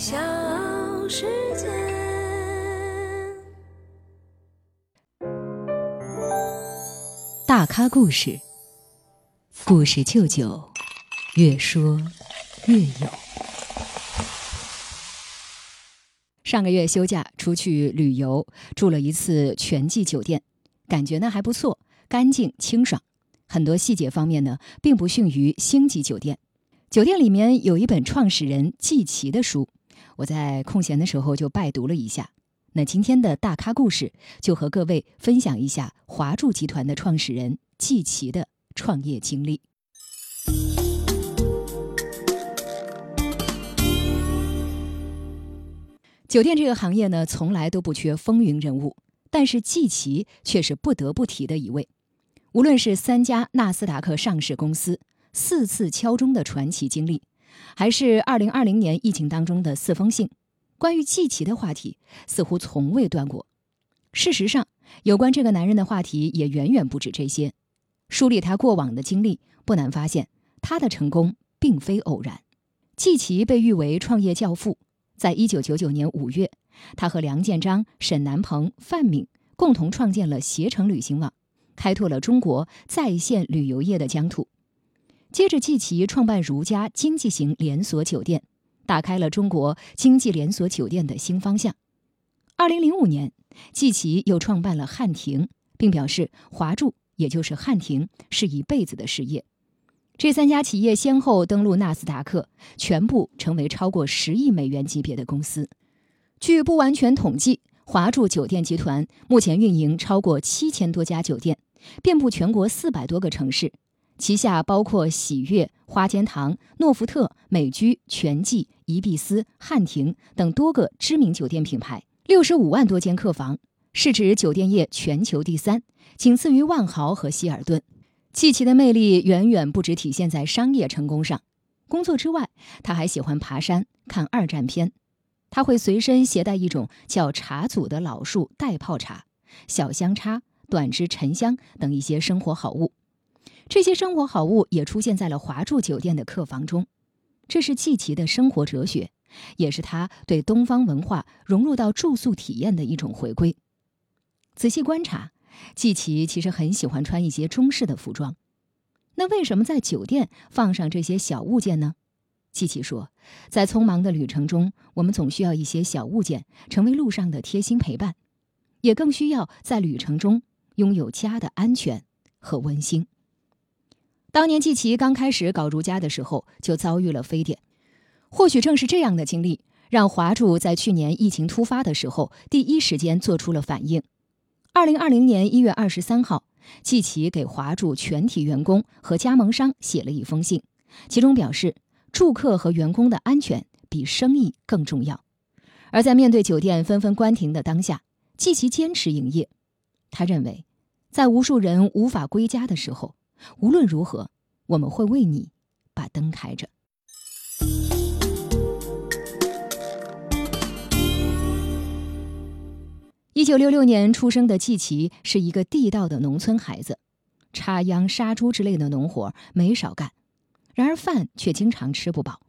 小世界。大咖故事，故事舅舅，越说越有。上个月休假出去旅游，住了一次全季酒店，感觉呢还不错，干净清爽，很多细节方面呢并不逊于星级酒店。酒店里面有一本创始人季琦的书。我在空闲的时候就拜读了一下。那今天的大咖故事就和各位分享一下华住集团的创始人季琦的创业经历。酒店这个行业呢，从来都不缺风云人物，但是季琦却是不得不提的一位。无论是三家纳斯达克上市公司四次敲钟的传奇经历。还是二零二零年疫情当中的四封信，关于季琦的话题似乎从未断过。事实上，有关这个男人的话题也远远不止这些。梳理他过往的经历，不难发现，他的成功并非偶然。季琦被誉为创业教父，在一九九九年五月，他和梁建章、沈南鹏、范敏共同创建了携程旅行网，开拓了中国在线旅游业的疆土。接着，季琦创办如家经济型连锁酒店，打开了中国经济连锁酒店的新方向。二零零五年，季琦又创办了汉庭，并表示华住也就是汉庭是一辈子的事业。这三家企业先后登陆纳斯达克，全部成为超过十亿美元级别的公司。据不完全统计，华住酒店集团目前运营超过七千多家酒店，遍布全国四百多个城市。旗下包括喜悦、花间堂、诺福特、美居、全季、宜碧斯、汉庭等多个知名酒店品牌，六十五万多间客房，市值酒店业全球第三，仅次于万豪和希尔顿。季琦的魅力远远不止体现在商业成功上，工作之外，他还喜欢爬山、看二战片。他会随身携带一种叫茶祖的老树袋泡茶、小香插、短枝沉香等一些生活好物。这些生活好物也出现在了华住酒店的客房中，这是季琦的生活哲学，也是他对东方文化融入到住宿体验的一种回归。仔细观察，季琦其实很喜欢穿一些中式的服装。那为什么在酒店放上这些小物件呢？季琦说，在匆忙的旅程中，我们总需要一些小物件成为路上的贴心陪伴，也更需要在旅程中拥有家的安全和温馨。当年季琦刚开始搞如家的时候，就遭遇了非典。或许正是这样的经历，让华住在去年疫情突发的时候，第一时间做出了反应。二零二零年一月二十三号，季琦给华住全体员工和加盟商写了一封信，其中表示住客和员工的安全比生意更重要。而在面对酒店纷纷关停的当下，季琦坚持营业。他认为，在无数人无法归家的时候。无论如何，我们会为你把灯开着。一九六六年出生的季琦是一个地道的农村孩子，插秧、杀猪之类的农活没少干，然而饭却经常吃不饱。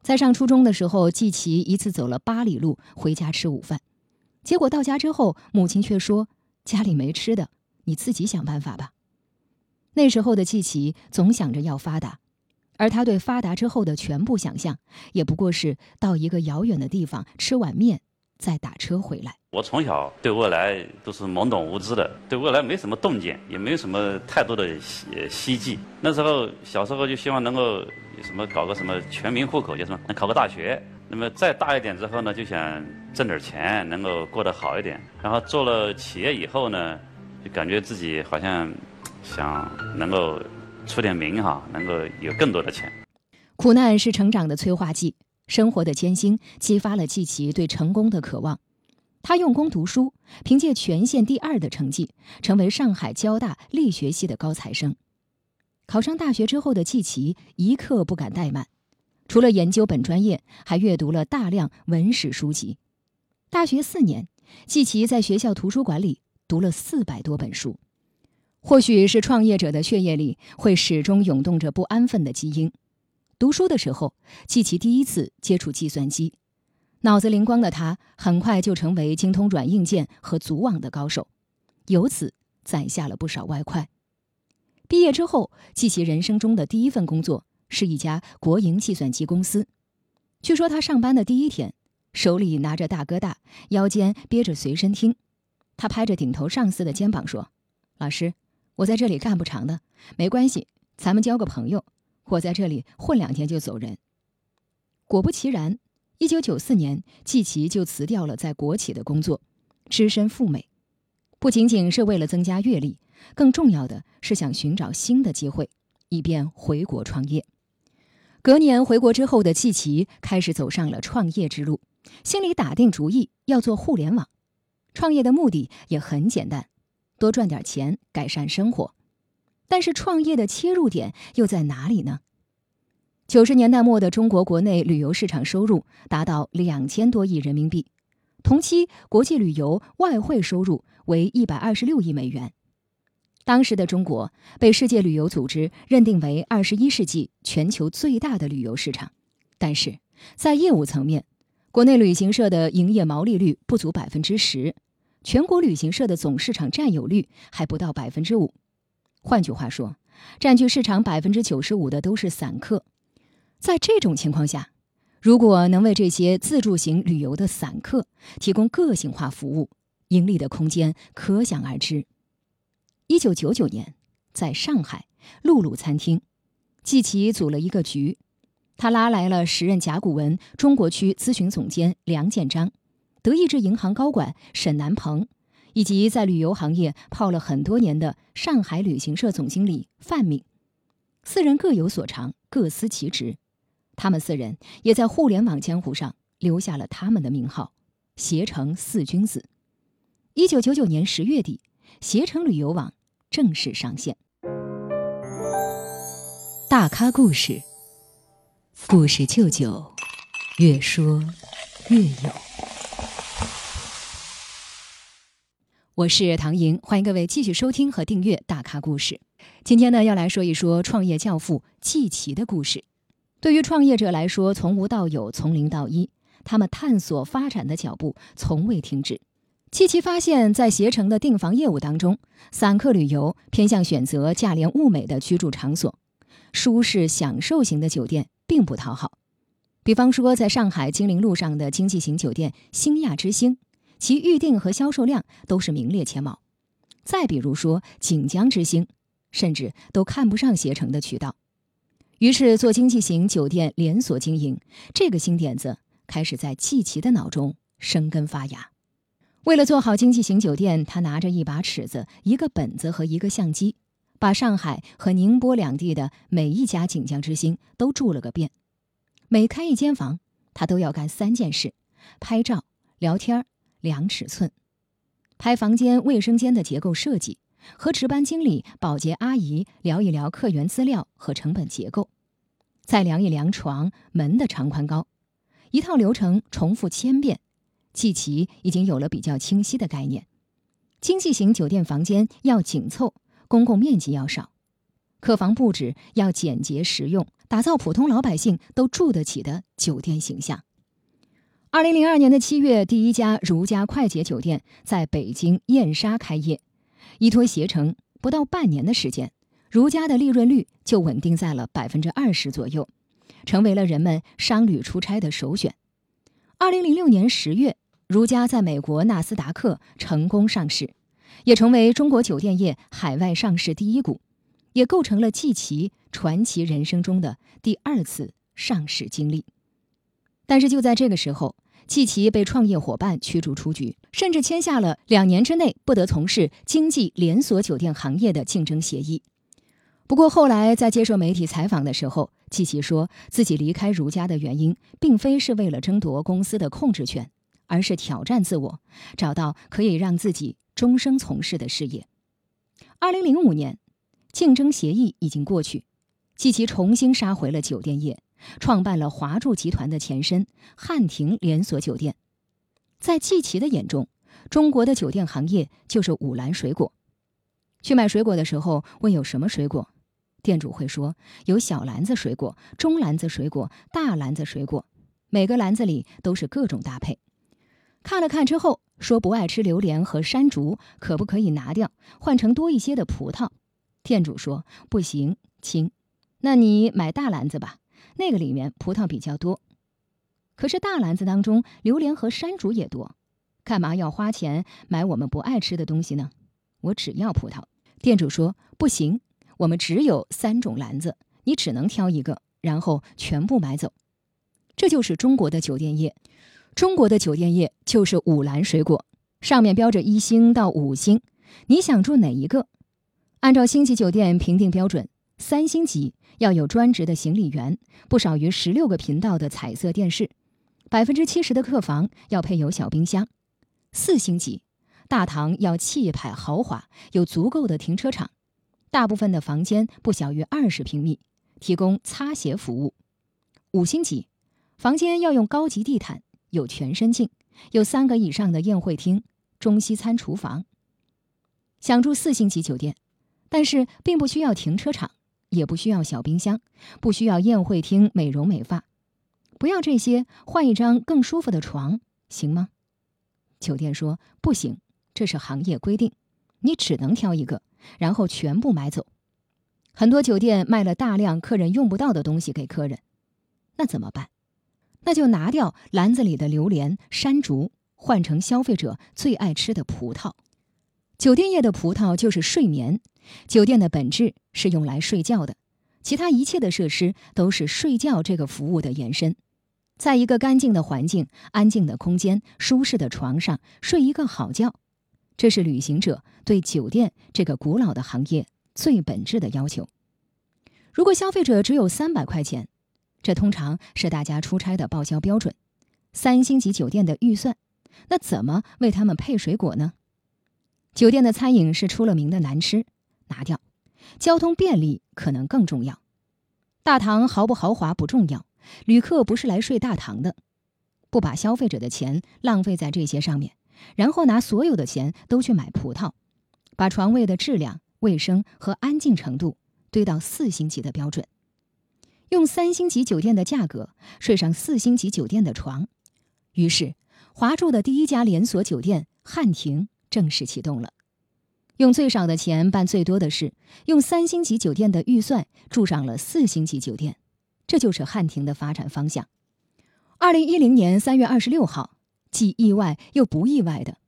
在上初中的时候，季琦一次走了八里路回家吃午饭，结果到家之后，母亲却说：“家里没吃的，你自己想办法吧。”那时候的季琦总想着要发达，而他对发达之后的全部想象，也不过是到一个遥远的地方吃碗面，再打车回来。我从小对未来都是懵懂无知的，对未来没什么洞见，也没有什么太多的希希冀。那时候小时候就希望能够什么搞个什么全民户口，叫什么能考个大学。那么再大一点之后呢，就想挣点钱，能够过得好一点。然后做了企业以后呢，就感觉自己好像。想能够出点名哈，能够有更多的钱。苦难是成长的催化剂，生活的艰辛激发了季琦对成功的渴望。他用功读书，凭借全县第二的成绩，成为上海交大力学系的高材生。考上大学之后的季琦一刻不敢怠慢，除了研究本专业，还阅读了大量文史书籍。大学四年，季琦在学校图书馆里读了四百多本书。或许是创业者的血液里会始终涌动着不安分的基因。读书的时候，季琦第一次接触计算机，脑子灵光的他很快就成为精通软硬件和组网的高手，由此攒下了不少外快。毕业之后，季琦人生中的第一份工作是一家国营计算机公司。据说他上班的第一天，手里拿着大哥大，腰间憋着随身听，他拍着顶头上司的肩膀说：“老师，我在这里干不长的，没关系，咱们交个朋友。我在这里混两天就走人。”果不其然。一九九四年，季琦就辞掉了在国企的工作，只身赴美，不仅仅是为了增加阅历，更重要的是想寻找新的机会，以便回国创业。隔年回国之后的季琦开始走上了创业之路，心里打定主意要做互联网。创业的目的也很简单，多赚点钱，改善生活。但是创业的切入点又在哪里呢？九十年代末的中国国内旅游市场收入达到两千多亿人民币，同期国际旅游外汇收入为一百二十六亿美元。当时的中国被世界旅游组织认定为二十一世纪全球最大的旅游市场，但是在业务层面，国内旅行社的营业毛利率不足百分之十，全国旅行社的总市场占有率还不到百分之五。换句话说，占据市场百分之九十五的都是散客。在这种情况下，如果能为这些自助型旅游的散客提供个性化服务，盈利的空间可想而知。一九九九年，在上海露露餐厅，季琦组了一个局，他拉来了时任甲骨文中国区咨询总监梁建章、德意志银行高管沈南鹏，以及在旅游行业泡了很多年的上海旅行社总经理范敏，四人各有所长，各司其职。他们四人也在互联网江湖上留下了他们的名号——携程四君子。一九九九年十月底，携程旅游网正式上线。大咖故事，故事舅舅，越说越有。我是唐莹，欢迎各位继续收听和订阅《大咖故事》。今天呢，要来说一说创业教父季琦的故事。对于创业者来说，从无到有，从零到一，他们探索发展的脚步从未停止。季琦发现，在携程的订房业务当中，散客旅游偏向选择价廉物美的居住场所，舒适享受型的酒店并不讨好。比方说，在上海金陵路上的经济型酒店星亚之星，其预订和销售量都是名列前茅。再比如说锦江之星，甚至都看不上携程的渠道。于是，做经济型酒店连锁经营这个新点子开始在季琦的脑中生根发芽。为了做好经济型酒店，他拿着一把尺子、一个本子和一个相机，把上海和宁波两地的每一家锦江之星都住了个遍。每开一间房，他都要干三件事：拍照、聊天、量尺寸。拍房间、卫生间的结构设计。和值班经理、保洁阿姨聊一聊客源资料和成本结构，再量一量床门的长宽高，一套流程重复千遍，季琦已经有了比较清晰的概念。经济型酒店房间要紧凑，公共面积要少，客房布置要简洁实用，打造普通老百姓都住得起的酒店形象。二零零二年的七月，第一家如家快捷酒店在北京燕莎开业。依托携程，不到半年的时间，如家的利润率就稳定在了百分之二十左右，成为了人们商旅出差的首选。二零零六年十月，如家在美国纳斯达克成功上市，也成为中国酒店业海外上市第一股，也构成了季琦传奇人生中的第二次上市经历。但是就在这个时候，季琦被创业伙伴驱逐出局，甚至签下了两年之内不得从事经济连锁酒店行业的竞争协议。不过后来在接受媒体采访的时候，季琦说自己离开如家的原因，并非是为了争夺公司的控制权，而是挑战自我，找到可以让自己终生从事的事业。二零零五年，竞争协议已经过去，季琦重新杀回了酒店业。创办了华住集团的前身汉庭连锁酒店，在季琦的眼中，中国的酒店行业就是五篮水果。去买水果的时候，问有什么水果，店主会说有小篮子水果、中篮子水果、大篮子水果。每个篮子里都是各种搭配。看了看之后，说不爱吃榴莲和山竹，可不可以拿掉，换成多一些的葡萄？店主说不行，亲，那你买大篮子吧，那个里面葡萄比较多。可是大篮子当中榴莲和山竹也多，干嘛要花钱买我们不爱吃的东西呢？我只要葡萄。店主说不行，我们只有三种篮子，你只能挑一个，然后全部买走。这就是中国的酒店业。中国的酒店业就是五篮水果，上面标着一星到五星，你想住哪一个？按照星级酒店评定标准，三星级要有专职的行李员，不少于十六个频道的彩色电视，百分之七十的客房要配有小冰箱。四星级大堂要气派豪华，有足够的停车场，大部分的房间不小于二十平米，提供擦鞋服务。五星级房间要用高级地毯。有全身镜，有三个以上的宴会厅、中西餐厨房。想住四星级酒店，但是并不需要停车场，也不需要小冰箱，不需要宴会厅、美容美发，不要这些，换一张更舒服的床，行吗？酒店说不行，这是行业规定，你只能挑一个，然后全部买走。很多酒店卖了大量客人用不到的东西给客人，那怎么办？那就拿掉篮子里的榴莲、山竹，换成消费者最爱吃的葡萄。酒店业的葡萄就是睡眠，酒店的本质是用来睡觉的，其他一切的设施都是睡觉这个服务的延伸。在一个干净的环境、安静的空间、舒适的床上睡一个好觉，这是旅行者对酒店这个古老的行业最本质的要求。如果消费者只有三百块钱，这通常是大家出差的报销标准，三星级酒店的预算，那怎么为他们配水果呢？酒店的餐饮是出了名的难吃，拿掉。交通便利可能更重要。大堂豪不豪华不重要，旅客不是来睡大堂的。不把消费者的钱浪费在这些上面，然后拿所有的钱都去买葡萄，把床位的质量、卫生和安静程度堆到四星级的标准。用三星级酒店的价格睡上四星级酒店的床，于是华住的第一家连锁酒店汉庭正式启动了。用最少的钱办最多的事，用三星级酒店的预算住上了四星级酒店，这就是汉庭的发展方向。二零一零年三月二十六号，既意外又不意外的，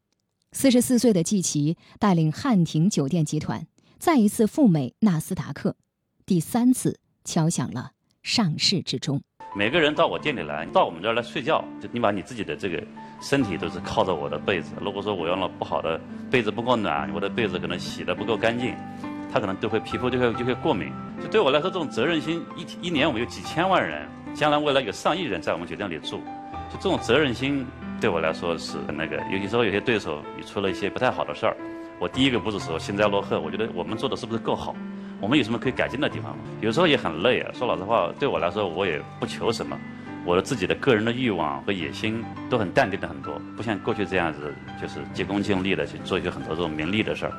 四十四岁的季琦带领汉庭酒店集团再一次赴美纳斯达克，第三次敲响了。上市之钟，每个人到我店里来，到我们这儿来睡觉，就你把你自己的这个身体都是靠着我的被子。如果说我用了不好的被子不够暖，我的被子可能洗的不够干净，他可能都会皮肤就会就会过敏。就对我来说，这种责任心，一一年我们有几千万人，将来未来有上亿人在我们酒店里住，就这种责任心对我来说是那个。有些时候有些对手你出了一些不太好的事儿，我第一个不是说幸灾乐祸，我觉得我们做的是不是够好。我们有什么可以改进的地方吗？有时候也很累啊。说老实话，对我来说，我也不求什么，我的自己的个人的欲望和野心都很淡定的很多，不像过去这样子，就是急功近利的去做一些很多这种名利的事儿。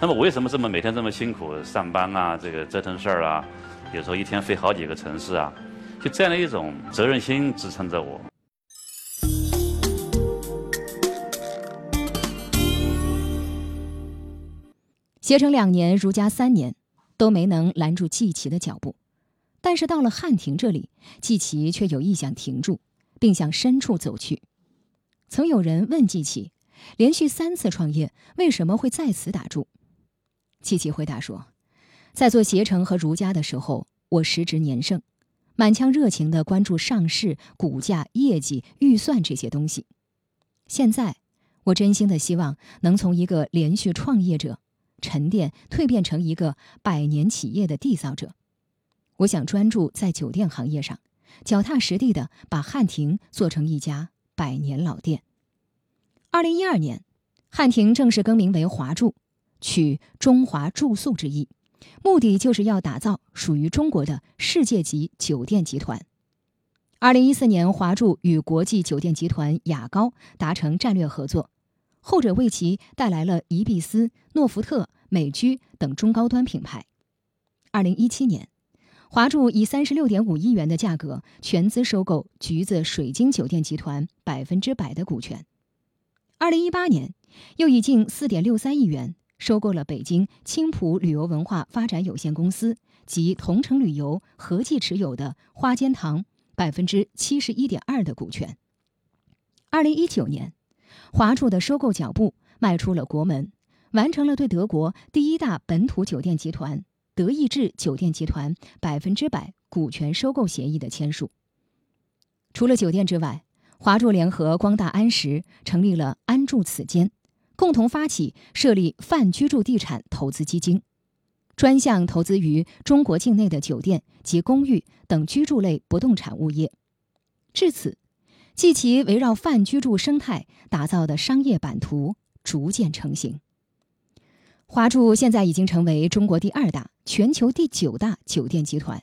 那么我为什么这么每天这么辛苦上班啊？这个折腾事儿啊？有时候一天飞好几个城市啊？就这样的一种责任心支撑着我。携程两年，如家三年。都没能拦住季琦的脚步，但是到了汉庭这里，季琦却有意想停住，并向深处走去。曾有人问季琦，连续三次创业，为什么会在此打住？季琦回答说，在做携程和如家的时候，我时值年盛，满腔热情地关注上市、股价、业绩、预算这些东西。现在，我真心的希望能从一个连续创业者。沉淀蜕变成一个百年企业的缔造者，我想专注在酒店行业上，脚踏实地的把汉庭做成一家百年老店。二零一二年，汉庭正式更名为华住，取中华住宿之意，目的就是要打造属于中国的世界级酒店集团。二零一四年，华住与国际酒店集团雅高达成战略合作。后者为其带来了宜碧斯、诺福特、美居等中高端品牌。二零一七年，华住以三十六点五亿元的价格全资收购橘子水晶酒店集团百分之百的股权。二零一八年，又以近四点六三亿元收购了北京青浦旅游文化发展有限公司及同程旅游合计持有的花间堂百分之七十一点二的股权。二零一九年，华住的收购脚步迈出了国门，完成了对德国第一大本土酒店集团。德意志酒店集团百分之百股权收购协议的签署。除了酒店之外，华住联合光大安石成立了安住此间，共同发起设立泛居住地产投资基金，专项投资于中国境内的酒店及公寓等居住类不动产物业。至此，继其围绕泛居住生态打造的商业版图逐渐成型。华住现在已经成为中国第二大、全球第九大酒店集团。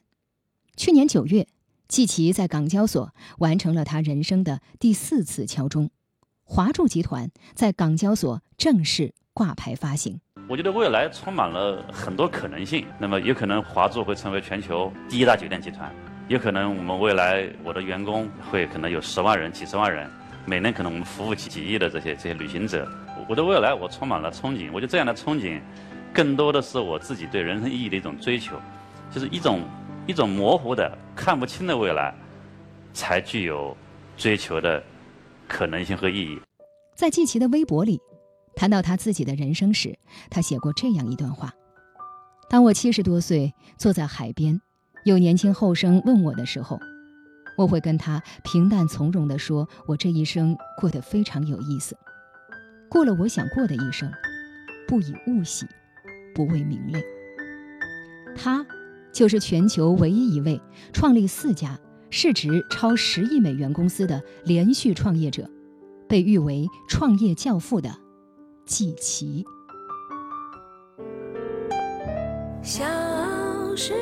去年九月，季琦在港交所完成了他人生的第四次敲钟，华住集团在港交所正式挂牌发行。我觉得未来充满了很多可能性。那么，有可能华住会成为全球第一大酒店集团，有可能我们未来我的员工会可能有十万人、几十万人，每年可能我们服务几几亿的这些这些旅行者。我的未来，我充满了憧憬。我觉得这样的憧憬，更多的是我自己对人生意义的一种追求，就是一种一种模糊的、看不清的未来，才具有追求的可能性和意义。在季琦的微博里，谈到他自己的人生时，他写过这样一段话：“当我七十多岁，坐在海边，有年轻后生问我的时候，我会跟他平淡从容地说，我这一生过得非常有意思。”过了我想过的一生，不以物喜，不为名利。他就是全球唯一一位创立四家市值超十亿美元公司的连续创业者，被誉为创业教父的季琦。小时。